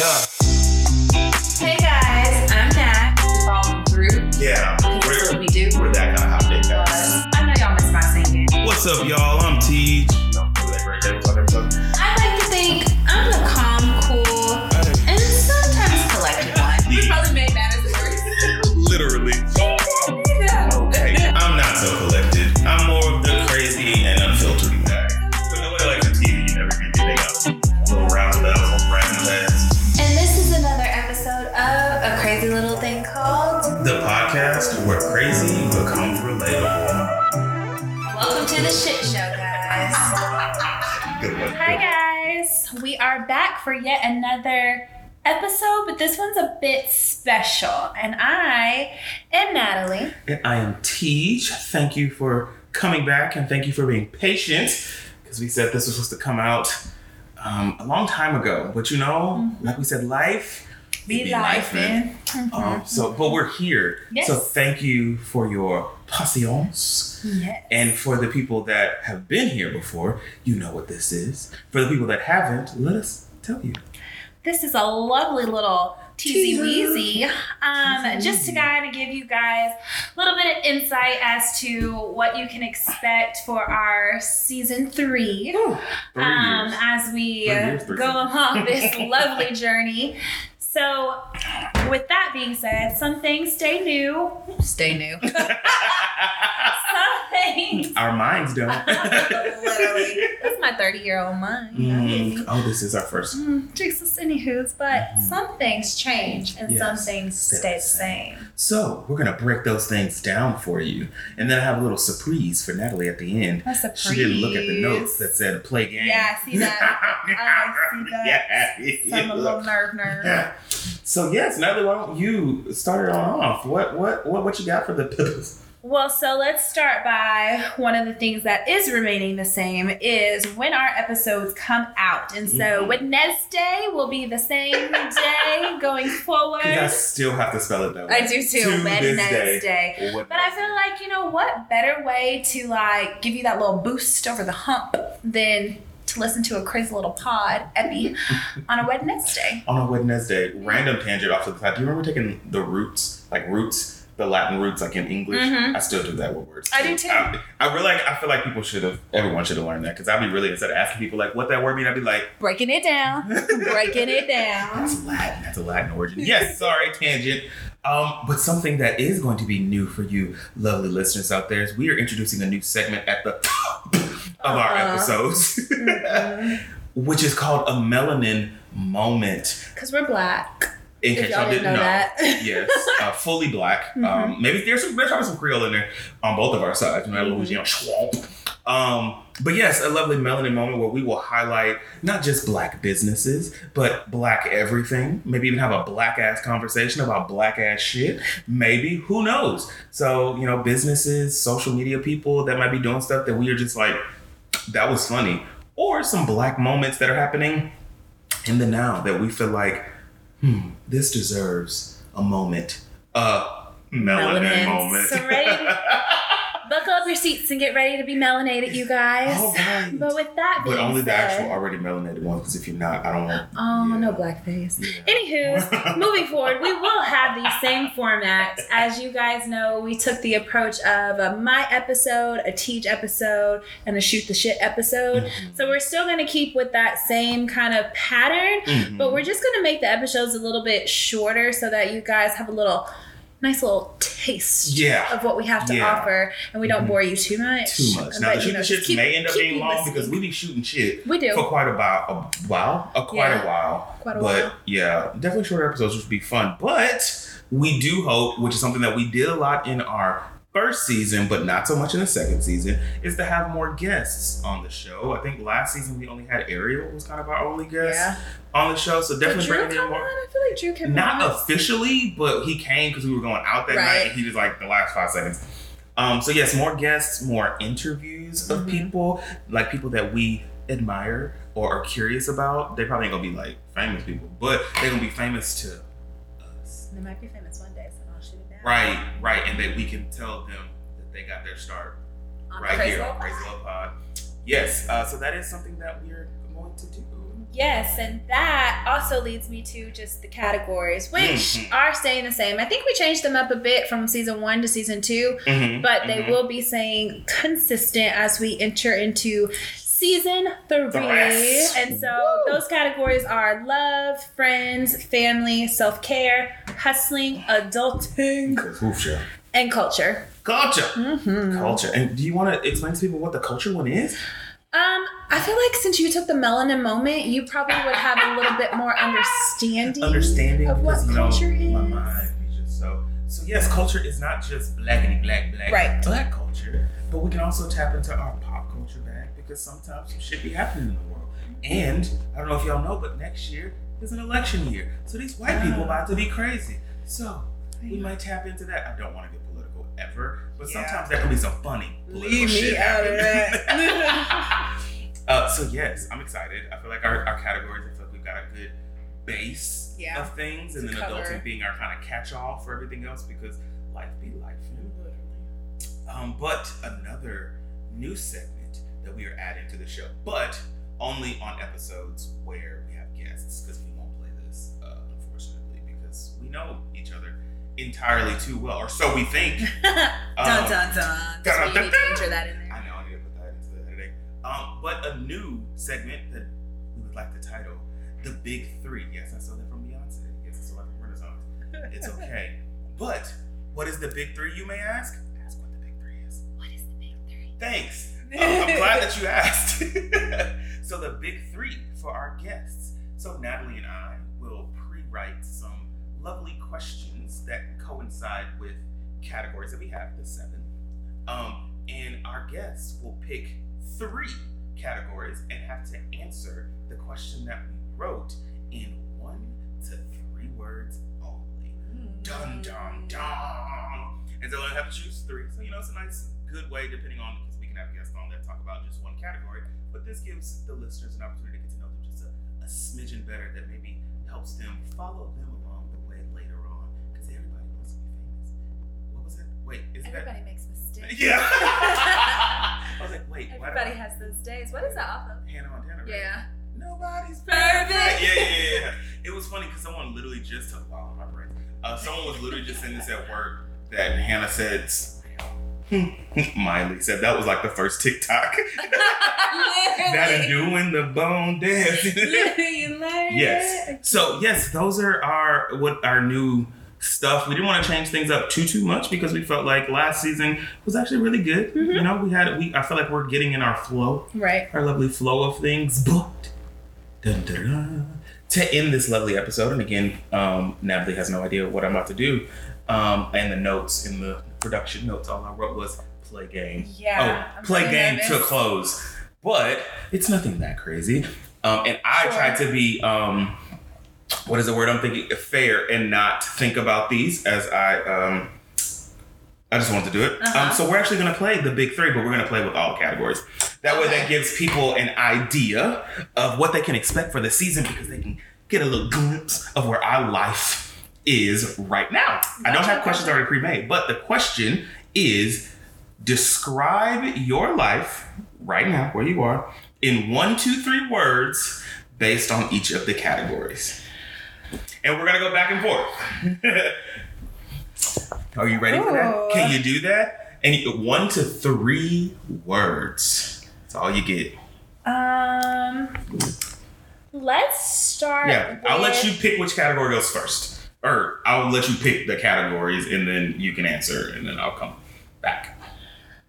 Yeah. Hey guys, I'm Nat. Um, Following through. Yeah. That's We're, what we do. we're that kind of hot dick guys. I know y'all miss my singing. What's up, y'all? Where crazy becomes relatable. Welcome to the Shit Show, guys. Good one. Hi guys, we are back for yet another episode, but this one's a bit special. And I am Natalie. And I am Teej. Thank you for coming back and thank you for being patient because we said this was supposed to come out um, a long time ago. But you know, like we said, life. Be Be life, life, man. man. Um, so, but we're here. Yes. So thank you for your patience. Yes. And for the people that have been here before, you know what this is. For the people that haven't, let us tell you. This is a lovely little teasy Teaser. weezy. Um, Teasy just to kind of give you guys a little bit of insight as to what you can expect for our season three. Three um, as we Three years, three go along this lovely journey. So, with that being said, some things stay new. Stay new. some things. Our minds don't. Literally. That's my 30 year old mind. Mm, oh, this is our first. Mm, Jesus, anywho's, but Mhm. some things change and some things Stay stay the the same. So we're gonna break those things down for you, and then I have a little surprise for Natalie at the end. That's a surprise. She didn't look at the notes that said play game. Yeah, I see that. I see that. yeah. So I'm a little nerve nerve. So yes, Natalie, why don't you start it on off? What what what what you got for the pills? Well, so let's start by one of the things that is remaining the same is when our episodes come out. And so Mhm. Wednesday will be the same day going forward. I still have to spell it though. I do too, To Wednesday. But I feel like, you know what better way to like give you that little boost over the hump than to listen to a crazy little pod epi on a Wednesday. on a Wednesday, random tangent off to the side. Do you remember taking the roots, like roots, the Latin roots, like in English? Mhm. I still do that with words. I do too. I, I really, I feel like people should have, everyone should have learned that because I'd be really instead of asking people like what that word mean, I'd be like, Breaking it down. Breaking it down. That's Latin. That's a Latin origin. Yes, sorry, tangent. Um, but something that is going to be new for you, lovely listeners out there, is we are introducing a new segment at the of our Uh-uh. episodes, which is called a melanin moment. Cause we're black. In case y'all y'all didn't know that. yes, uh, fully black. Um, Mhm. maybe there's some there's probably some Creole in there on both of our sides. You know, Mhm. Louisiana swamp. Um, but yes, a lovely melanin moment where we will highlight not just black businesses, but black everything. Maybe even have a black ass conversation about black ass shit. Maybe who knows? So you know, businesses, social media people that might be doing stuff that we are just like, that was funny, or some black moments that are happening in the now that we feel like, hmm, this deserves a moment. A melanin, Melanin. moment. So ready? Buckle up your seats and get ready to be melanated, you guys. All right. But with that being But only the said, actual already melanated ones, because if you're not, I don't want. Oh, yeah. no blackface. Yeah. Anywho, moving forward, we will have the same format. As you guys know, we took the approach of a my episode, a Teej episode, and a shoot the shit episode. Mhm. So we're still going to keep with that same kind of pattern, Mhm. but we're just going to make the episodes a little bit shorter so that you guys have a little nice little taste Yeah. of what we have to Yeah. offer and we don't Mhm. bore you too much. Too much. Now But, the you know, shooting just shits keep- may end up being long listening. because we be shooting shit we do for quite a while, a while, a quite Yeah. a while. quite a but while. yeah, definitely shorter episodes which would be fun. But we do hope, which is something that we did a lot in our first season, but not so much in the second season, is to have more guests on the show. I think last season we only had Ariel was kind of our only guest Yeah. on the show, so definitely Drew bringing in on? more. I feel like Drew came Not on. officially, but he came because we were going out that Right. night, and he was like the last five seconds. Um, so yes, more guests, more interviews of Mhm. people, like people that we admire or are curious about. They probably ain't gonna be like famous people, but they're gonna be famous to. They might be famous one day, so don't shoot it down. Right, right, and that we can tell them that they got their start On right Crazy here on Crazy Love Pod. Yes, uh, so that is something that we're going to do. Yes, and that also leads me to just the categories, which Mhm. are staying the same. I think we changed them up a bit from season one to season two, Mhm, but they mhm. will be staying consistent as we enter into season three. And so those categories are love, friends, family, self care, hustling, adulting, yeah. and culture. Culture. hmm Culture. And do you want to explain to people what the culture one is? Um, I feel like since you took the melanin moment, you probably would have a little bit more understanding. Understanding of what because, you know, culture is. My mind just so. So yes, culture is not just blackity black black Right. black culture, but we can also tap into our pop culture bag because sometimes some shit be happening in the world. And I don't know if y'all know, but next year is an election year, so these white people about to be crazy. So we might tap into that. I don't want to get political ever, but Yeah. sometimes that can be some funny political Leave me out of happening. uh, so yes, I'm excited. I feel like our, our categories. I feel like we've got a good base Yeah. of things, and then cover. adulting being our kind of catch-all for everything else because life be life, literally. Um, but another new segment that we are adding to the show, but only on episodes where we have guests because we won't play this, uh, unfortunately, because we know each other entirely too well, or so we think. dun Um, dun dun. That's why you need to enter that in there. I know I need to put that into the editing. Um, but a new segment that we would like to title "The Big Three. Yes, I saw that from Beyonce. Yes, I saw that from Renaissance. It's okay. but what is the Big Three? You may ask. Ask what the Big Three is. What is the big three? Thanks. Um, I'm glad that you asked. So the Big Three for our guests. So Natalie and I will pre-write some lovely questions that coincide with categories that we have, the seven. Um, and our guests will pick three categories and have to answer the question that we wrote in one to three words only. Dun dun dun. And so I have to choose three. So you know, it's a nice, good way, depending on because we can have guests on that talk about just one category. Gives the listeners an opportunity to get to know them just a, a smidgen better. That maybe helps them follow them along the way later on. Because everybody wants to be famous. What was it? Wait, is that Everybody makes mistakes. Yeah. I was like, wait. why Everybody did I- has those days. What is that off of? Hannah Montana. Right? Yeah. Nobody's Perfect. perfect. Yeah, yeah, yeah. It was funny because someone literally just told wow, my brain. Uh, someone was literally just saying this at work that Hannah said. Miley said that was like the first TikTok. that are doing the bone dance. yes. So yes, those are our what our new stuff. We didn't want to change things up too too much because we felt like last season was actually really good. Mhm. You know, we had we I feel like we're getting in our flow Right. our lovely flow of things. But dun, dun, dun, to end this lovely episode, and again, um, Natalie has no idea what I'm about to do. Um, and the notes in the production notes, all I wrote was play game. Yeah. oh, play really game nervous. to close. But it's nothing that crazy. Um, and I Sure. tried to be um, what is the word I'm thinking? Fair and not think about these as I um, I just wanted to do it. Uh-huh. Um, so we're actually going to play the big three, but we're going to play with all categories. That way, that gives people an idea of what they can expect for the season because they can get a little glimpse of where our life is right now. I don't have questions already pre-made, but the question is: describe your life right now, where you are, in one, two, three words based on each of the categories. And we're gonna go back and forth. Are you ready for that? Can you do that? And one to three words. That's all you get. Um, let's start. Yeah, I'll let you pick which category goes first. Or I'll let you pick the categories and then you can answer and then I'll come back.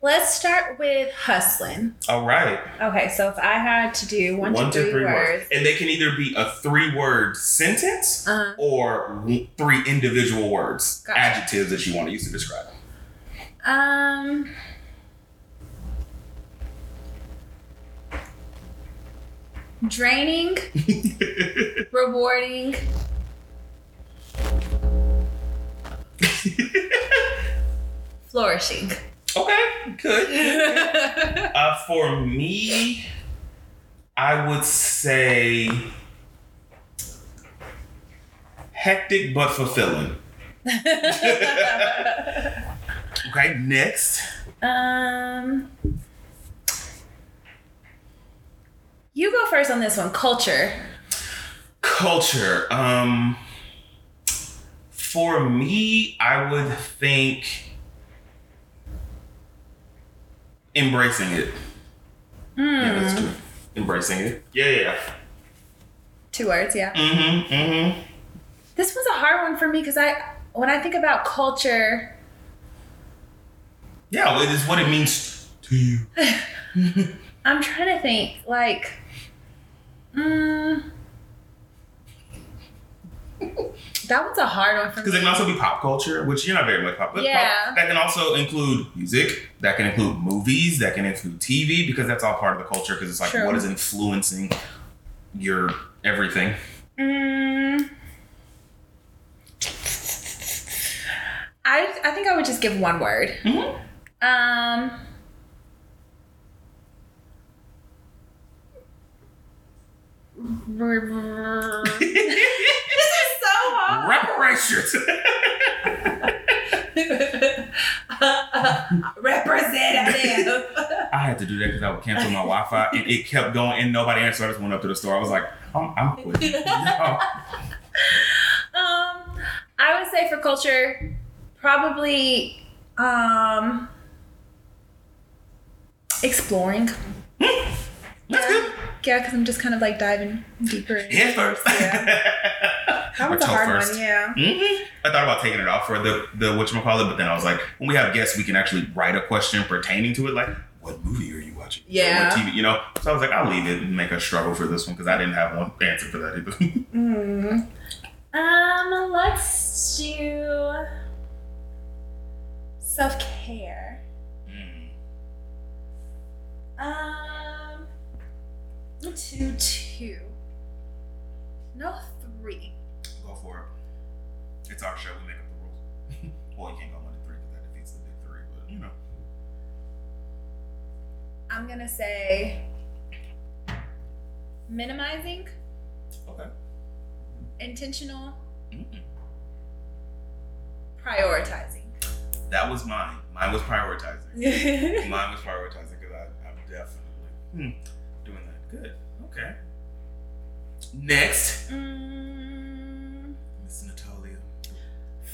Let's start with hustling. All right. Okay, so if I had to do one, One to three three words. words, And they can either be a three word sentence uh, or three individual words, Gotcha. adjectives that you want to use to describe. um, draining, rewarding, flourishing. okay, good. Uh, for me, I would say hectic but fulfilling. Okay, next. um, you go first on this one. Culture. Culture. Um, for me, I would think embracing it. Yeah, that's Hmm. true. Embracing it. Yeah, yeah. Two words, yeah. Mm-hmm. Mm-hmm. This was a hard one for me because I, when I think about culture, Yeah, it is what it means to you. I'm trying to think like, mm, that one's a hard one for Because it can also be pop culture, which you're not very much pop. But Yeah. pop, that can also include music. That can include movies. That can include TV because that's all part of the culture. Because it's like True. what is influencing your everything. Mm, I I think I would just give one word. Mhm. Um. this is so hard. Reparations. Representative. I had to do that because I would cancel my Wi-Fi and it kept going and nobody answered. I just went up to the store. I was like, I'm, I'm quitting. No. Um, I would say for culture, probably um, exploring. That's good. Yeah, because I'm just kind of like diving deeper. Head first. That Or was a hard first. one, yeah. hmm I thought about taking it off for the the whatchamacallit, but then I was like, when we have guests, we can actually write a question pertaining to it, like, what movie are you watching? Yeah. What TV, you know? So I was like, I'll leave it and make a struggle for this one because I didn't have one answer for that either. Mm. Um, let's do self care. Mm. Um, two, two. No, three. Go for it. It's our show. We make up the rules. well, you can't go one to three because that defeats the big three, but you know. I'm gonna say minimizing, Okay. intentional, Mm-hmm. prioritizing. That was mine. Mine was prioritizing. Mine was prioritizing because I'm definitely hmm, doing that. Good. Okay. Next, mm,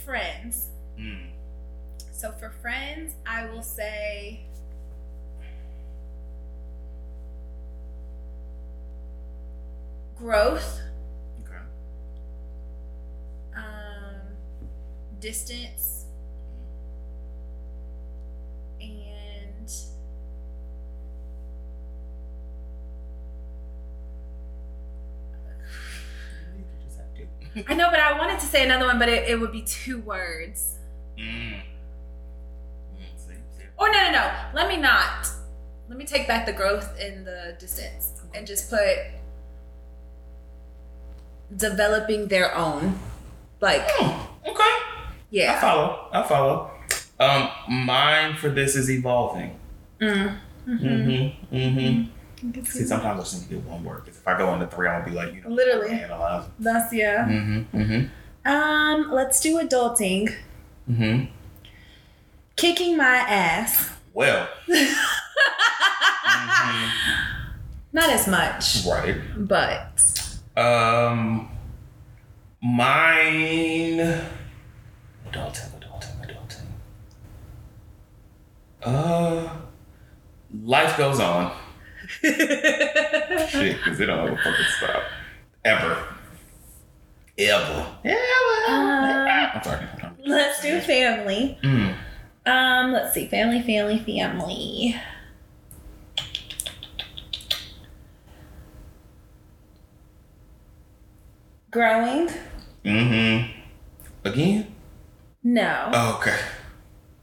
friends. Mm. So for friends, I will say growth, Okay. um, distance, and You just have to. I know, but wanted to say another one, but it, it would be two words. Mm. Or no, no, no. Let me not. Let me take back the growth and the distance and just put developing their own. Like, Oh, okay. Yeah. I follow. I follow. Um, mine for this is evolving. Mm. Mm-hmm. Mm-hmm. See, sometimes I just need to get one word. if I go into three, gonna be like, you know, Literally. analyze. That's yeah. Mm-hmm. Mm-hmm. Um, let's do adulting. Mm-hmm. Kicking my ass. Well. Mhm. Not as much, Right. but Um, mine. Adulting, adulting, adulting. Uh, life goes on. Shit, because it don't ever fucking stop. Ever. Ever. Ever. Uh, I'm sorry. let's do family. Mm. Um, let's see, family, family, family. Growing? Mm-hmm. Again? No. Oh, okay.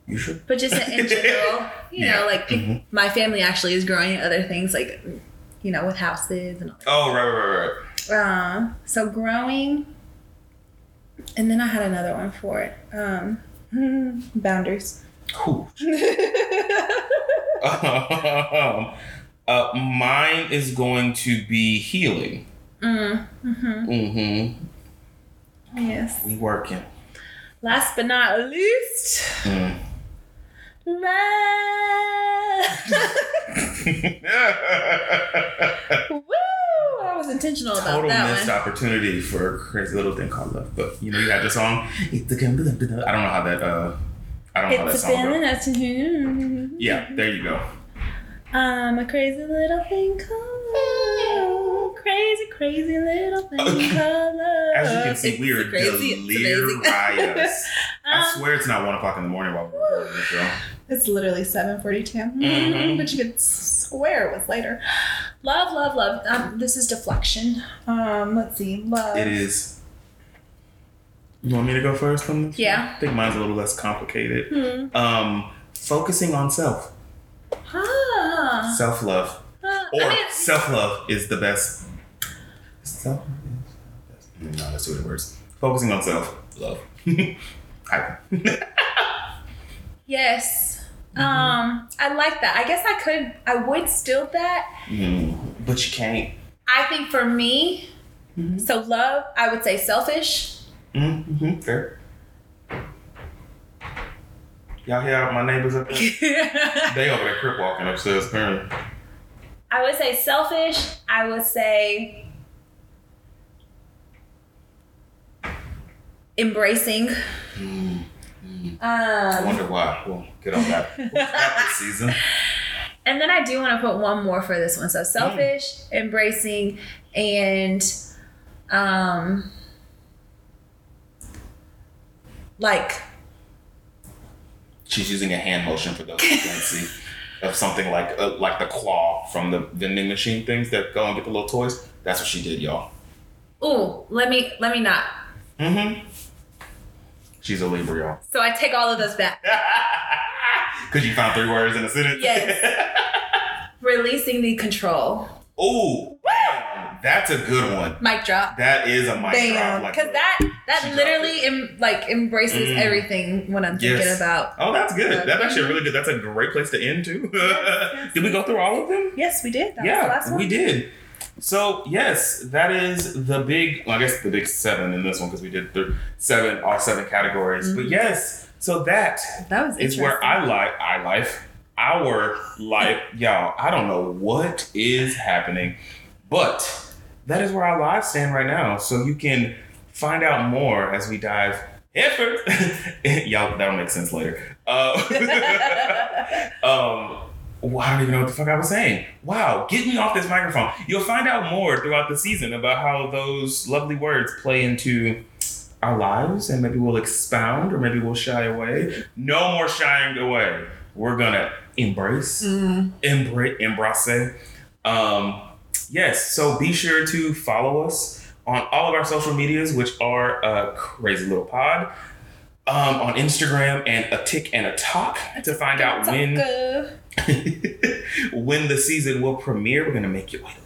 You sure? But just in, in general, you Yeah. know, like Mhm. my family actually is growing other things, like you know, with houses and all. Oh, right, right, right. Um, so growing, and then I had another one for it. Um, boundaries. Cool. um, uh, mine is going to be healing. Mm, hmm Mm-hmm. Yes. We working. Last but not least, Mm. love. Woo! That was intentional about Total that missed one. opportunity for a crazy little thing called love. But you know, you had the song. It's I don't know how that. uh I don't know how that song goes. Yeah, there you go. I'm a crazy little thing called love. Crazy, crazy little thing called love. As you can see, we are crazy. Delirious. I Um, swear it's not one o'clock in the morning while we're recording this show. It's literally 742. Mhm. But you could swear it was later. Love, love, love. Um, this is deflection. Um, let's see. Love. It is. You want me to go first on this? Yeah. I think mine's a little less complicated. Hmm. Um, focusing on self, Ah. self love, Ah. or I mean, self love is the best. Self. No, that's two of words. Focusing on self love. I, yes. Mm-hmm. Um, I like that. I guess I could, I would steal that. Mm, but you can't. I think for me, Mhm. so love, I would say selfish. Mm-hmm, fair. Y'all hear my neighbors up there? They over there crip walking upstairs apparently. I would say selfish. I would say embracing. I Um, wonder why. We'll get on that. We'll get that this season. And then I do want to put one more for this one. So selfish, embracing, and um, like She's using a hand motion for those who can't see of something like uh, like the claw from the vending machine things that go and get the little toys. That's what she did, y'all. ooh, let me let me not. Mm-hmm. She's a Libra, y'all. So I take all of those back. Because you found three words in a sentence. Yes. Releasing the control. Oh, that's a good one. Mic drop. That is a mic Bam. drop. Like, Because that that literally em, like embraces Mm. everything when I'm thinking Yes. about. Oh, that's good. Uh, That's actually really good. That's a great place to end too. did we go through all of them? Yes, we did. That was the yeah, last one. we did. So yes, that is the big. Well, I guess the big seven in this one because we did the seven, all seven categories. But yes, so that That was is where I like I life, our life, y'all. I don't know what is happening, but that is where our lives stand right now. So you can find out more as we dive headfirst. y'all, that'll make sense later. Uh, um, well, I don't even know what the fuck I was saying. Wow, get me off this microphone. You'll find out more throughout the season about how those lovely words play into our lives, and maybe we'll expound or maybe we'll shy away. No more shying away. We're gonna embrace, Mm. embrace, embrace. Um, yes, so be sure to follow us on all of our social medias, which are uh, Crazy Little Pod. Um, on Instagram and a tick and a talk to find out when when the season will premiere. We're gonna make you wait a.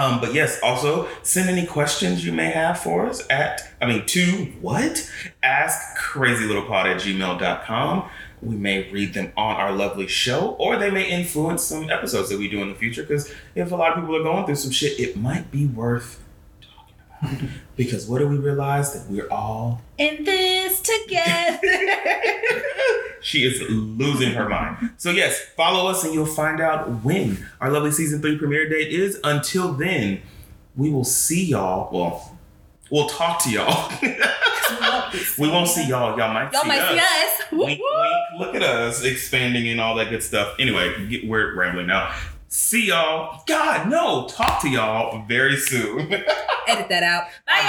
Um, but yes, also send any questions you may have for us at I mean to what? Ask crazylittlepod at gmail.com. We may read them on our lovely show, or they may influence some episodes that we do in the future. Because if a lot of people are going through some shit, it might be worth. because what do we realize? That we're all In this together. she is losing her mind. So yes, follow us and you'll find out when our lovely season three premiere date is. Until then, we will see y'all. Well, we'll talk to y'all. we won't see y'all. Y'all might Y'all see might us. see us. Wink, wink. Look at us expanding and all that good stuff. Anyway, we're rambling now. See y'all. God, no. Talk to y'all very soon. Edit that out. Bye,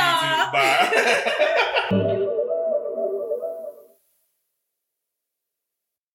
y'all. Bye.